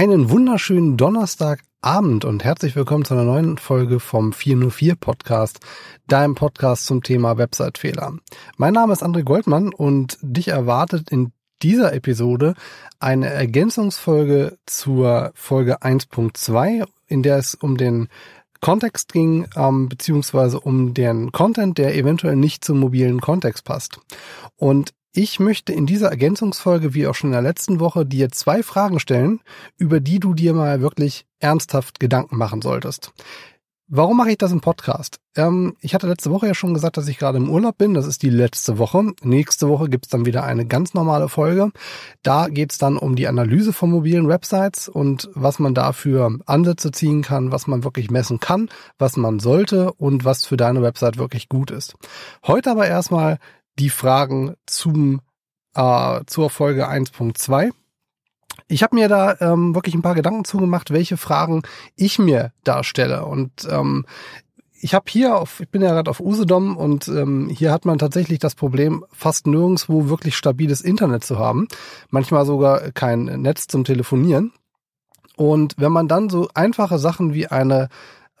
Einen wunderschönen Donnerstagabend und herzlich willkommen zu einer neuen Folge vom 404 Podcast, deinem Podcast zum Thema Website-Fehler. Mein Name ist André Goldmann und dich erwartet in dieser Episode eine Ergänzungsfolge zur Folge 1.2, in der es um den Kontext ging, ähm, beziehungsweise um den Content, der eventuell nicht zum mobilen Kontext passt. Und ich möchte in dieser Ergänzungsfolge, wie auch schon in der letzten Woche, dir zwei Fragen stellen, über die du dir mal wirklich ernsthaft Gedanken machen solltest. Warum mache ich das im Podcast? Ähm, ich hatte letzte Woche ja schon gesagt, dass ich gerade im Urlaub bin. Das ist die letzte Woche. Nächste Woche gibt's dann wieder eine ganz normale Folge. Da geht's dann um die Analyse von mobilen Websites und was man dafür Ansätze ziehen kann, was man wirklich messen kann, was man sollte und was für deine Website wirklich gut ist. Heute aber erstmal die Fragen zum äh, zur Folge 1.2. Ich habe mir da ähm, wirklich ein paar Gedanken zugemacht, welche Fragen ich mir da stelle. Und ähm, ich habe hier auf, ich bin ja gerade auf Usedom und ähm, hier hat man tatsächlich das Problem, fast nirgendswo wirklich stabiles Internet zu haben. Manchmal sogar kein Netz zum Telefonieren. Und wenn man dann so einfache Sachen wie eine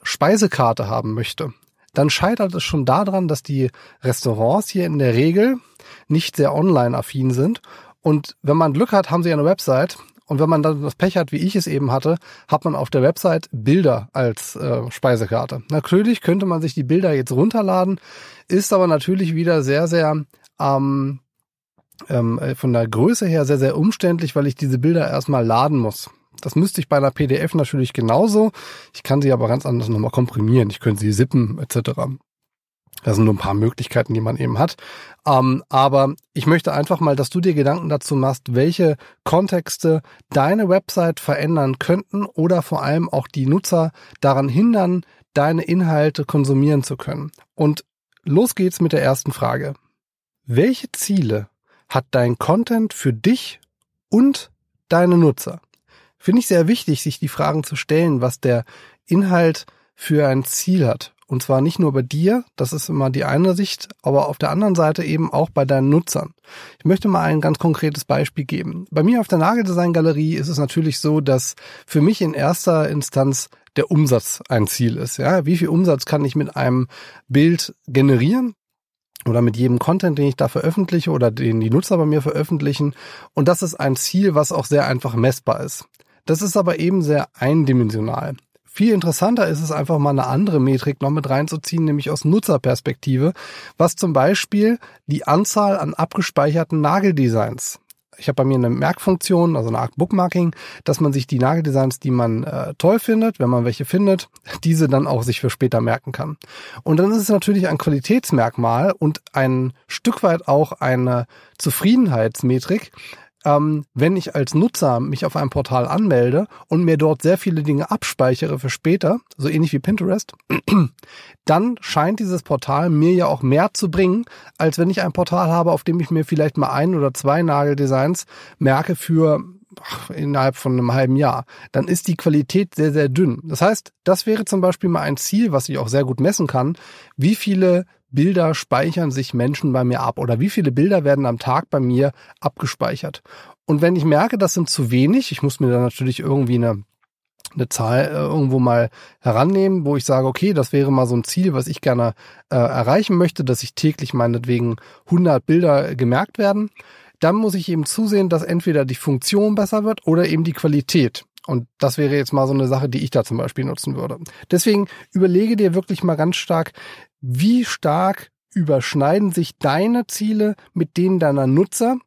Speisekarte haben möchte, dann scheitert es schon daran, dass die Restaurants hier in der Regel nicht sehr online-affin sind. Und wenn man Glück hat, haben sie eine Website. Und wenn man dann das Pech hat, wie ich es eben hatte, hat man auf der Website Bilder als äh, Speisekarte. Natürlich könnte man sich die Bilder jetzt runterladen, ist aber natürlich wieder sehr, sehr ähm, ähm, von der Größe her sehr, sehr umständlich, weil ich diese Bilder erstmal laden muss. Das müsste ich bei einer PDF natürlich genauso. Ich kann sie aber ganz anders nochmal komprimieren. Ich könnte sie sippen etc. Das sind nur ein paar Möglichkeiten, die man eben hat. Ähm, aber ich möchte einfach mal, dass du dir Gedanken dazu machst, welche Kontexte deine Website verändern könnten oder vor allem auch die Nutzer daran hindern, deine Inhalte konsumieren zu können. Und los geht's mit der ersten Frage. Welche Ziele hat dein Content für dich und deine Nutzer? Finde ich sehr wichtig, sich die Fragen zu stellen, was der Inhalt für ein Ziel hat. Und zwar nicht nur bei dir, das ist immer die eine Sicht, aber auf der anderen Seite eben auch bei deinen Nutzern. Ich möchte mal ein ganz konkretes Beispiel geben. Bei mir auf der Nageldesign Galerie ist es natürlich so, dass für mich in erster Instanz der Umsatz ein Ziel ist. Ja, wie viel Umsatz kann ich mit einem Bild generieren? oder mit jedem Content, den ich da veröffentliche oder den die Nutzer bei mir veröffentlichen. Und das ist ein Ziel, was auch sehr einfach messbar ist. Das ist aber eben sehr eindimensional. Viel interessanter ist es einfach mal eine andere Metrik noch mit reinzuziehen, nämlich aus Nutzerperspektive, was zum Beispiel die Anzahl an abgespeicherten Nageldesigns. Ich habe bei mir eine Merkfunktion, also eine Art Bookmarking, dass man sich die Nageldesigns, die man äh, toll findet, wenn man welche findet, diese dann auch sich für später merken kann. Und dann ist es natürlich ein Qualitätsmerkmal und ein Stück weit auch eine Zufriedenheitsmetrik, ähm, wenn ich als Nutzer mich auf einem Portal anmelde und mir dort sehr viele Dinge abspeichere für später, so ähnlich wie Pinterest, dann scheint dieses Portal mir ja auch mehr zu bringen, als wenn ich ein Portal habe, auf dem ich mir vielleicht mal ein oder zwei Nageldesigns merke für innerhalb von einem halben Jahr. Dann ist die Qualität sehr, sehr dünn. Das heißt, das wäre zum Beispiel mal ein Ziel, was ich auch sehr gut messen kann. Wie viele Bilder speichern sich Menschen bei mir ab oder wie viele Bilder werden am Tag bei mir abgespeichert. Und wenn ich merke, das sind zu wenig, ich muss mir dann natürlich irgendwie eine eine Zahl äh, irgendwo mal herannehmen, wo ich sage, okay, das wäre mal so ein Ziel, was ich gerne äh, erreichen möchte, dass ich täglich meinetwegen 100 Bilder gemerkt werden. Dann muss ich eben zusehen, dass entweder die Funktion besser wird oder eben die Qualität. Und das wäre jetzt mal so eine Sache, die ich da zum Beispiel nutzen würde. Deswegen überlege dir wirklich mal ganz stark, wie stark überschneiden sich deine Ziele mit denen deiner Nutzer?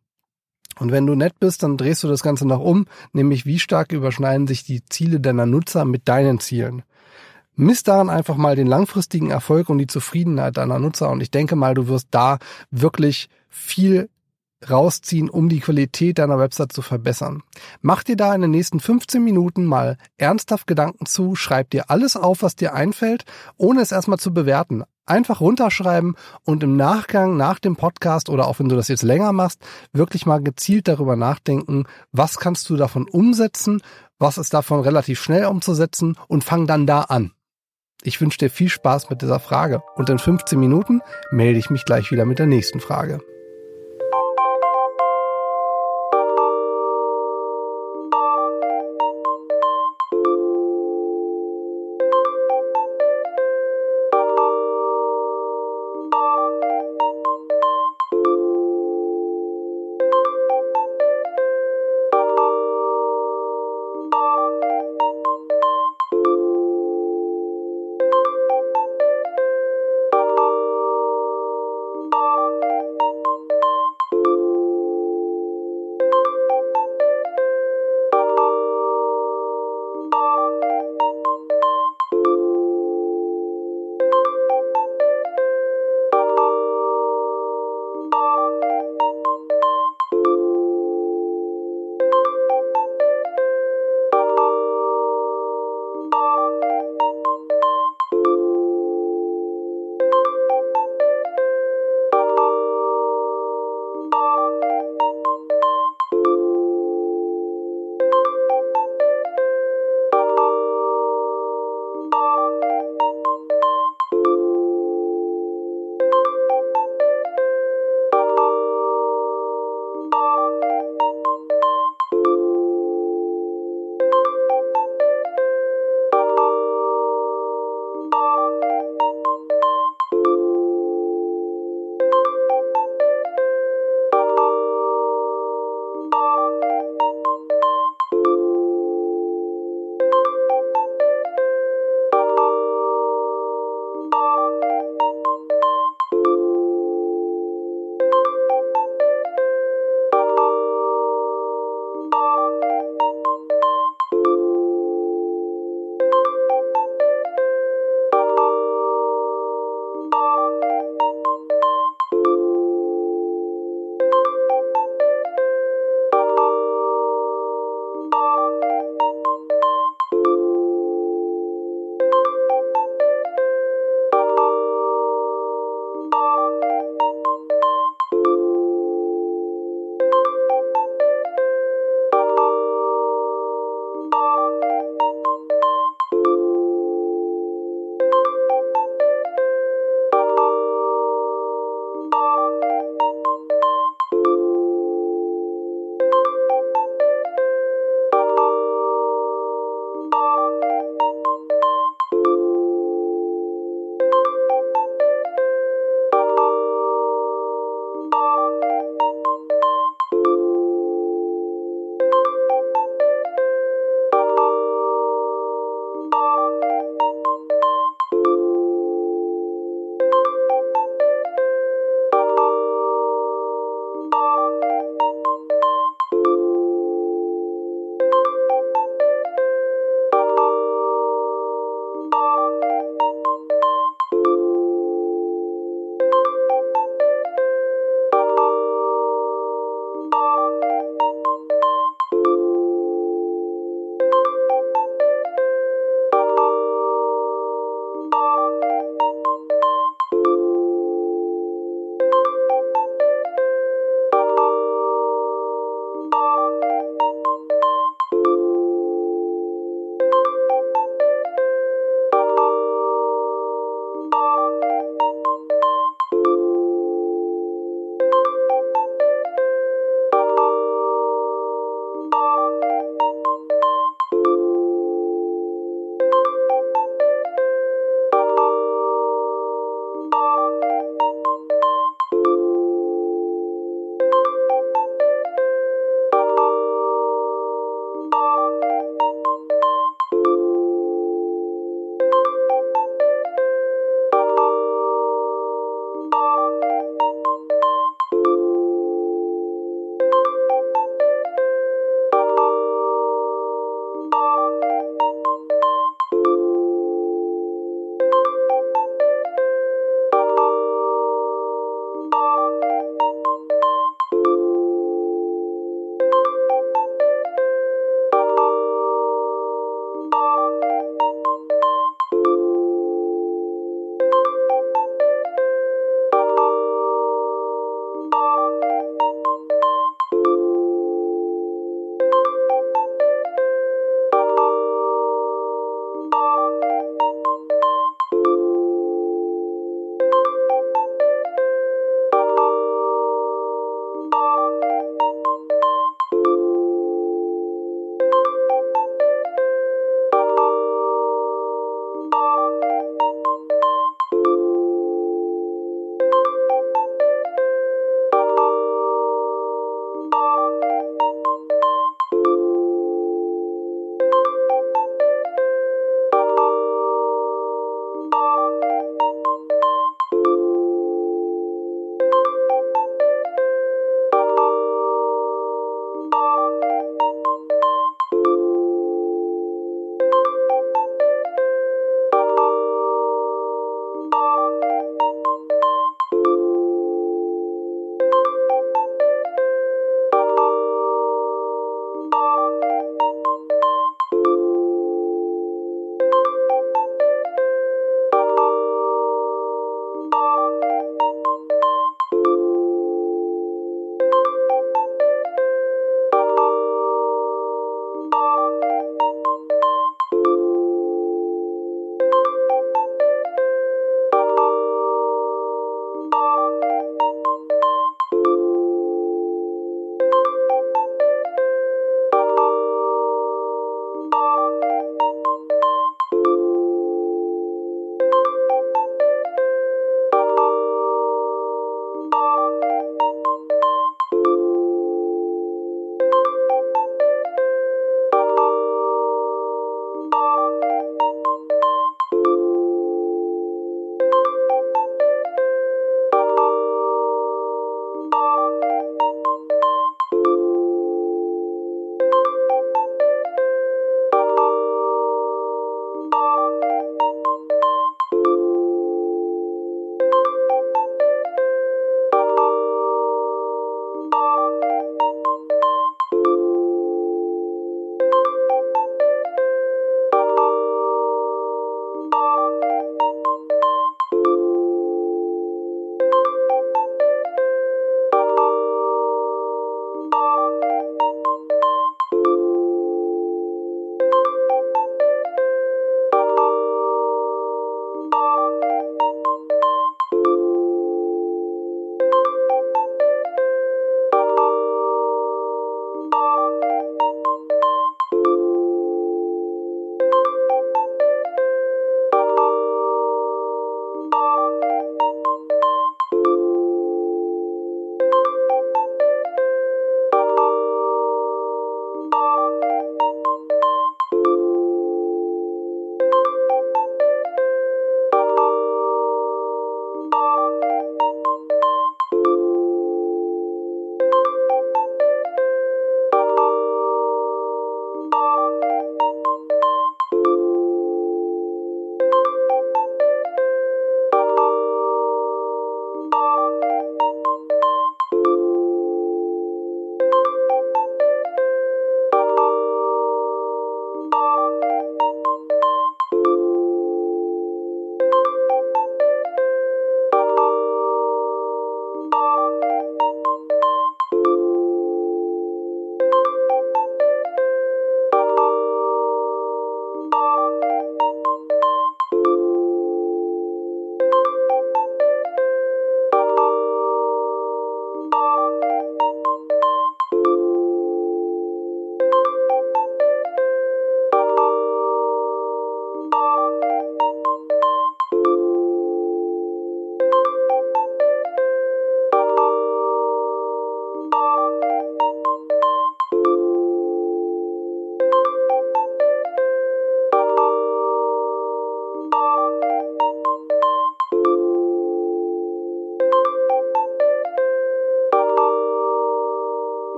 Und wenn du nett bist, dann drehst du das Ganze nach um, nämlich wie stark überschneiden sich die Ziele deiner Nutzer mit deinen Zielen. Misst daran einfach mal den langfristigen Erfolg und die Zufriedenheit deiner Nutzer und ich denke mal, du wirst da wirklich viel rausziehen, um die Qualität deiner Website zu verbessern. Mach dir da in den nächsten 15 Minuten mal ernsthaft Gedanken zu, schreib dir alles auf, was dir einfällt, ohne es erstmal zu bewerten. Einfach runterschreiben und im Nachgang, nach dem Podcast oder auch wenn du das jetzt länger machst, wirklich mal gezielt darüber nachdenken, was kannst du davon umsetzen, was ist davon relativ schnell umzusetzen und fang dann da an. Ich wünsche dir viel Spaß mit dieser Frage und in 15 Minuten melde ich mich gleich wieder mit der nächsten Frage.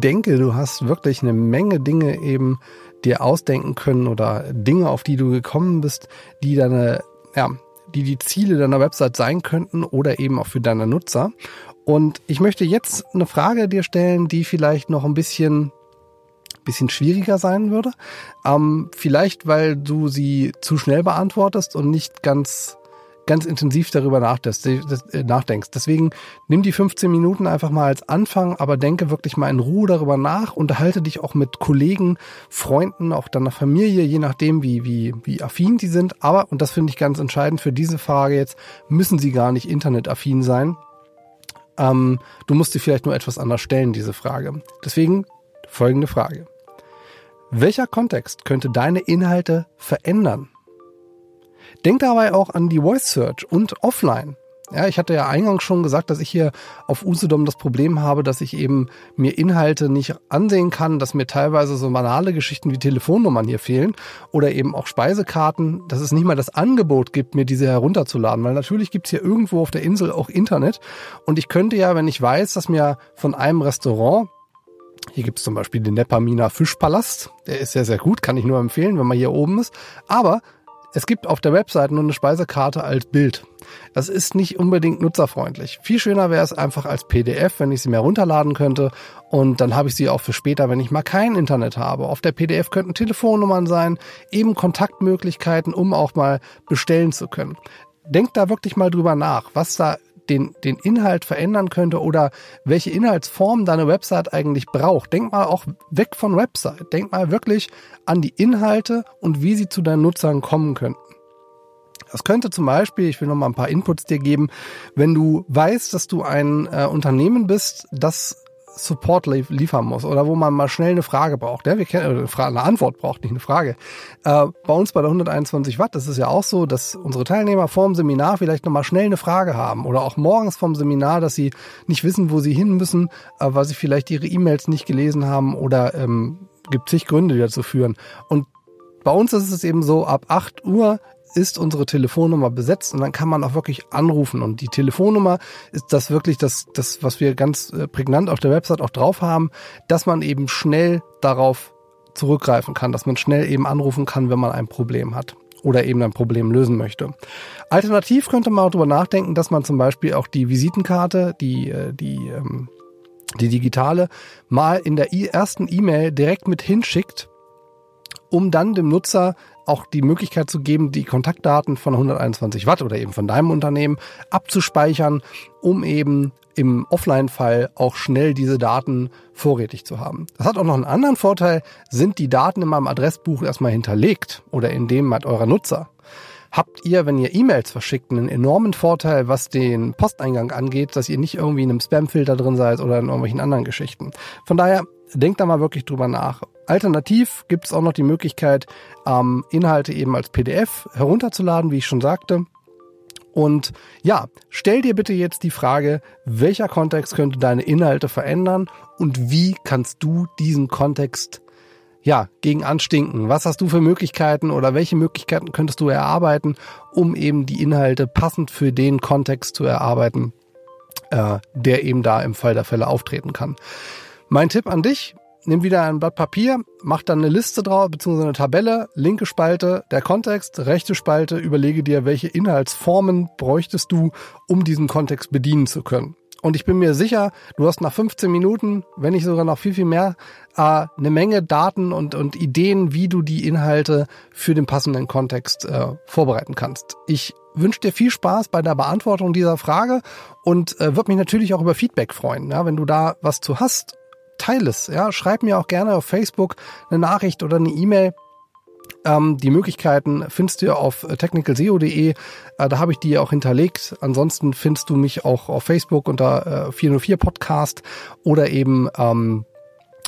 Denke, du hast wirklich eine Menge Dinge eben dir ausdenken können oder Dinge, auf die du gekommen bist, die deine, ja, die die Ziele deiner Website sein könnten oder eben auch für deine Nutzer. Und ich möchte jetzt eine Frage dir stellen, die vielleicht noch ein bisschen bisschen schwieriger sein würde. Ähm, vielleicht, weil du sie zu schnell beantwortest und nicht ganz ganz intensiv darüber äh, nachdenkst. Deswegen nimm die 15 Minuten einfach mal als Anfang, aber denke wirklich mal in Ruhe darüber nach, unterhalte dich auch mit Kollegen, Freunden, auch deiner Familie, je nachdem, wie, wie, wie affin die sind. Aber, und das finde ich ganz entscheidend für diese Frage jetzt, müssen sie gar nicht internetaffin sein. Ähm, du musst sie vielleicht nur etwas anders stellen, diese Frage. Deswegen folgende Frage. Welcher Kontext könnte deine Inhalte verändern? Denk dabei auch an die Voice Search und offline. Ja, ich hatte ja eingangs schon gesagt, dass ich hier auf Usedom das Problem habe, dass ich eben mir Inhalte nicht ansehen kann, dass mir teilweise so banale Geschichten wie Telefonnummern hier fehlen oder eben auch Speisekarten, dass es nicht mal das Angebot gibt, mir diese herunterzuladen, weil natürlich gibt's hier irgendwo auf der Insel auch Internet und ich könnte ja, wenn ich weiß, dass mir von einem Restaurant hier gibt's zum Beispiel den Nepamina Fischpalast. Der ist sehr, sehr gut, kann ich nur empfehlen, wenn man hier oben ist. Aber es gibt auf der Website nur eine Speisekarte als Bild. Das ist nicht unbedingt nutzerfreundlich. Viel schöner wäre es einfach als PDF, wenn ich sie mir runterladen könnte und dann habe ich sie auch für später, wenn ich mal kein Internet habe. Auf der PDF könnten Telefonnummern sein, eben Kontaktmöglichkeiten, um auch mal bestellen zu können. Denkt da wirklich mal drüber nach, was da den, den Inhalt verändern könnte oder welche Inhaltsform deine Website eigentlich braucht. Denk mal auch weg von Website. Denk mal wirklich an die Inhalte und wie sie zu deinen Nutzern kommen könnten. Das könnte zum Beispiel, ich will noch mal ein paar Inputs dir geben, wenn du weißt, dass du ein äh, Unternehmen bist, das Support liefern muss oder wo man mal schnell eine Frage braucht. Ja, wir kennen eine, Frage, eine Antwort braucht, nicht eine Frage. Äh, bei uns bei der 121 Watt, das ist ja auch so, dass unsere Teilnehmer vorm Seminar vielleicht nochmal schnell eine Frage haben oder auch morgens vom Seminar, dass sie nicht wissen, wo sie hin müssen, äh, weil sie vielleicht ihre E-Mails nicht gelesen haben oder ähm, gibt zig Gründe, die dazu führen. Und bei uns ist es eben so, ab 8 Uhr ist unsere Telefonnummer besetzt und dann kann man auch wirklich anrufen. Und die Telefonnummer ist das wirklich das, das was wir ganz äh, prägnant auf der Website auch drauf haben, dass man eben schnell darauf zurückgreifen kann, dass man schnell eben anrufen kann, wenn man ein Problem hat oder eben ein Problem lösen möchte. Alternativ könnte man auch darüber nachdenken, dass man zum Beispiel auch die Visitenkarte, die, äh, die, ähm, die digitale, mal in der ersten E-Mail direkt mit hinschickt, um dann dem Nutzer auch die Möglichkeit zu geben, die Kontaktdaten von 121 Watt oder eben von deinem Unternehmen abzuspeichern, um eben im Offline-Fall auch schnell diese Daten vorrätig zu haben. Das hat auch noch einen anderen Vorteil, sind die Daten in meinem Adressbuch erstmal hinterlegt oder in dem halt eurer Nutzer. Habt ihr, wenn ihr E-Mails verschickt, einen enormen Vorteil, was den Posteingang angeht, dass ihr nicht irgendwie in einem Spam-Filter drin seid oder in irgendwelchen anderen Geschichten. Von daher denkt da mal wirklich drüber nach. Alternativ gibt es auch noch die Möglichkeit, ähm, Inhalte eben als PDF herunterzuladen, wie ich schon sagte. Und ja, stell dir bitte jetzt die Frage, welcher Kontext könnte deine Inhalte verändern und wie kannst du diesen Kontext ja, gegen anstinken? Was hast du für Möglichkeiten oder welche Möglichkeiten könntest du erarbeiten, um eben die Inhalte passend für den Kontext zu erarbeiten, äh, der eben da im Fall der Fälle auftreten kann? Mein Tipp an dich, nimm wieder ein Blatt Papier, mach dann eine Liste drauf, beziehungsweise eine Tabelle, linke Spalte der Kontext, rechte Spalte, überlege dir, welche Inhaltsformen bräuchtest du, um diesen Kontext bedienen zu können. Und ich bin mir sicher, du hast nach 15 Minuten, wenn nicht sogar noch viel, viel mehr, äh, eine Menge Daten und, und Ideen, wie du die Inhalte für den passenden Kontext äh, vorbereiten kannst. Ich wünsche dir viel Spaß bei der Beantwortung dieser Frage und äh, würde mich natürlich auch über Feedback freuen. Ja, wenn du da was zu hast teile es. Ja, schreib mir auch gerne auf Facebook eine Nachricht oder eine E-Mail. Ähm, die Möglichkeiten findest du auf technicalseo.de. Äh, da habe ich die auch hinterlegt. Ansonsten findest du mich auch auf Facebook unter äh, 404 Podcast oder eben ähm,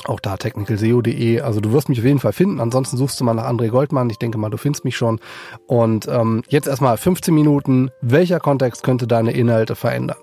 auch da technicalseo.de. Also du wirst mich auf jeden Fall finden. Ansonsten suchst du mal nach André Goldmann. Ich denke mal, du findest mich schon. Und ähm, jetzt erstmal 15 Minuten. Welcher Kontext könnte deine Inhalte verändern?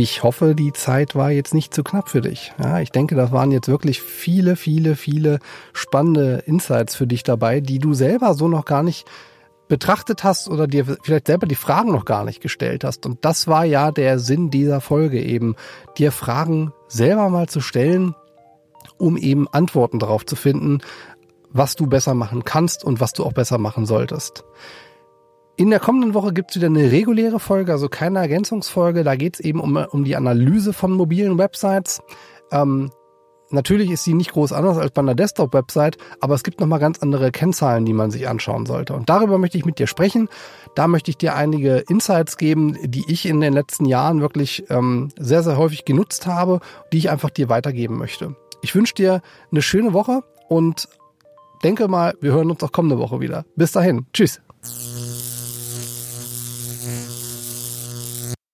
Ich hoffe, die Zeit war jetzt nicht zu knapp für dich. Ja, ich denke, das waren jetzt wirklich viele, viele, viele spannende Insights für dich dabei, die du selber so noch gar nicht betrachtet hast oder dir vielleicht selber die Fragen noch gar nicht gestellt hast. Und das war ja der Sinn dieser Folge eben, dir Fragen selber mal zu stellen, um eben Antworten darauf zu finden, was du besser machen kannst und was du auch besser machen solltest. In der kommenden Woche gibt's wieder eine reguläre Folge, also keine Ergänzungsfolge. Da geht's eben um, um die Analyse von mobilen Websites. Ähm, Natürlich ist sie nicht groß anders als bei einer Desktop-Website, aber es gibt nochmal ganz andere Kennzahlen, die man sich anschauen sollte. Und darüber möchte ich mit dir sprechen. Da möchte ich dir einige Insights geben, die ich in den letzten Jahren wirklich ähm, sehr, sehr häufig genutzt habe, die ich einfach dir weitergeben möchte. Ich wünsche dir eine schöne Woche und denke mal, wir hören uns auch kommende Woche wieder. Bis dahin. Tschüss.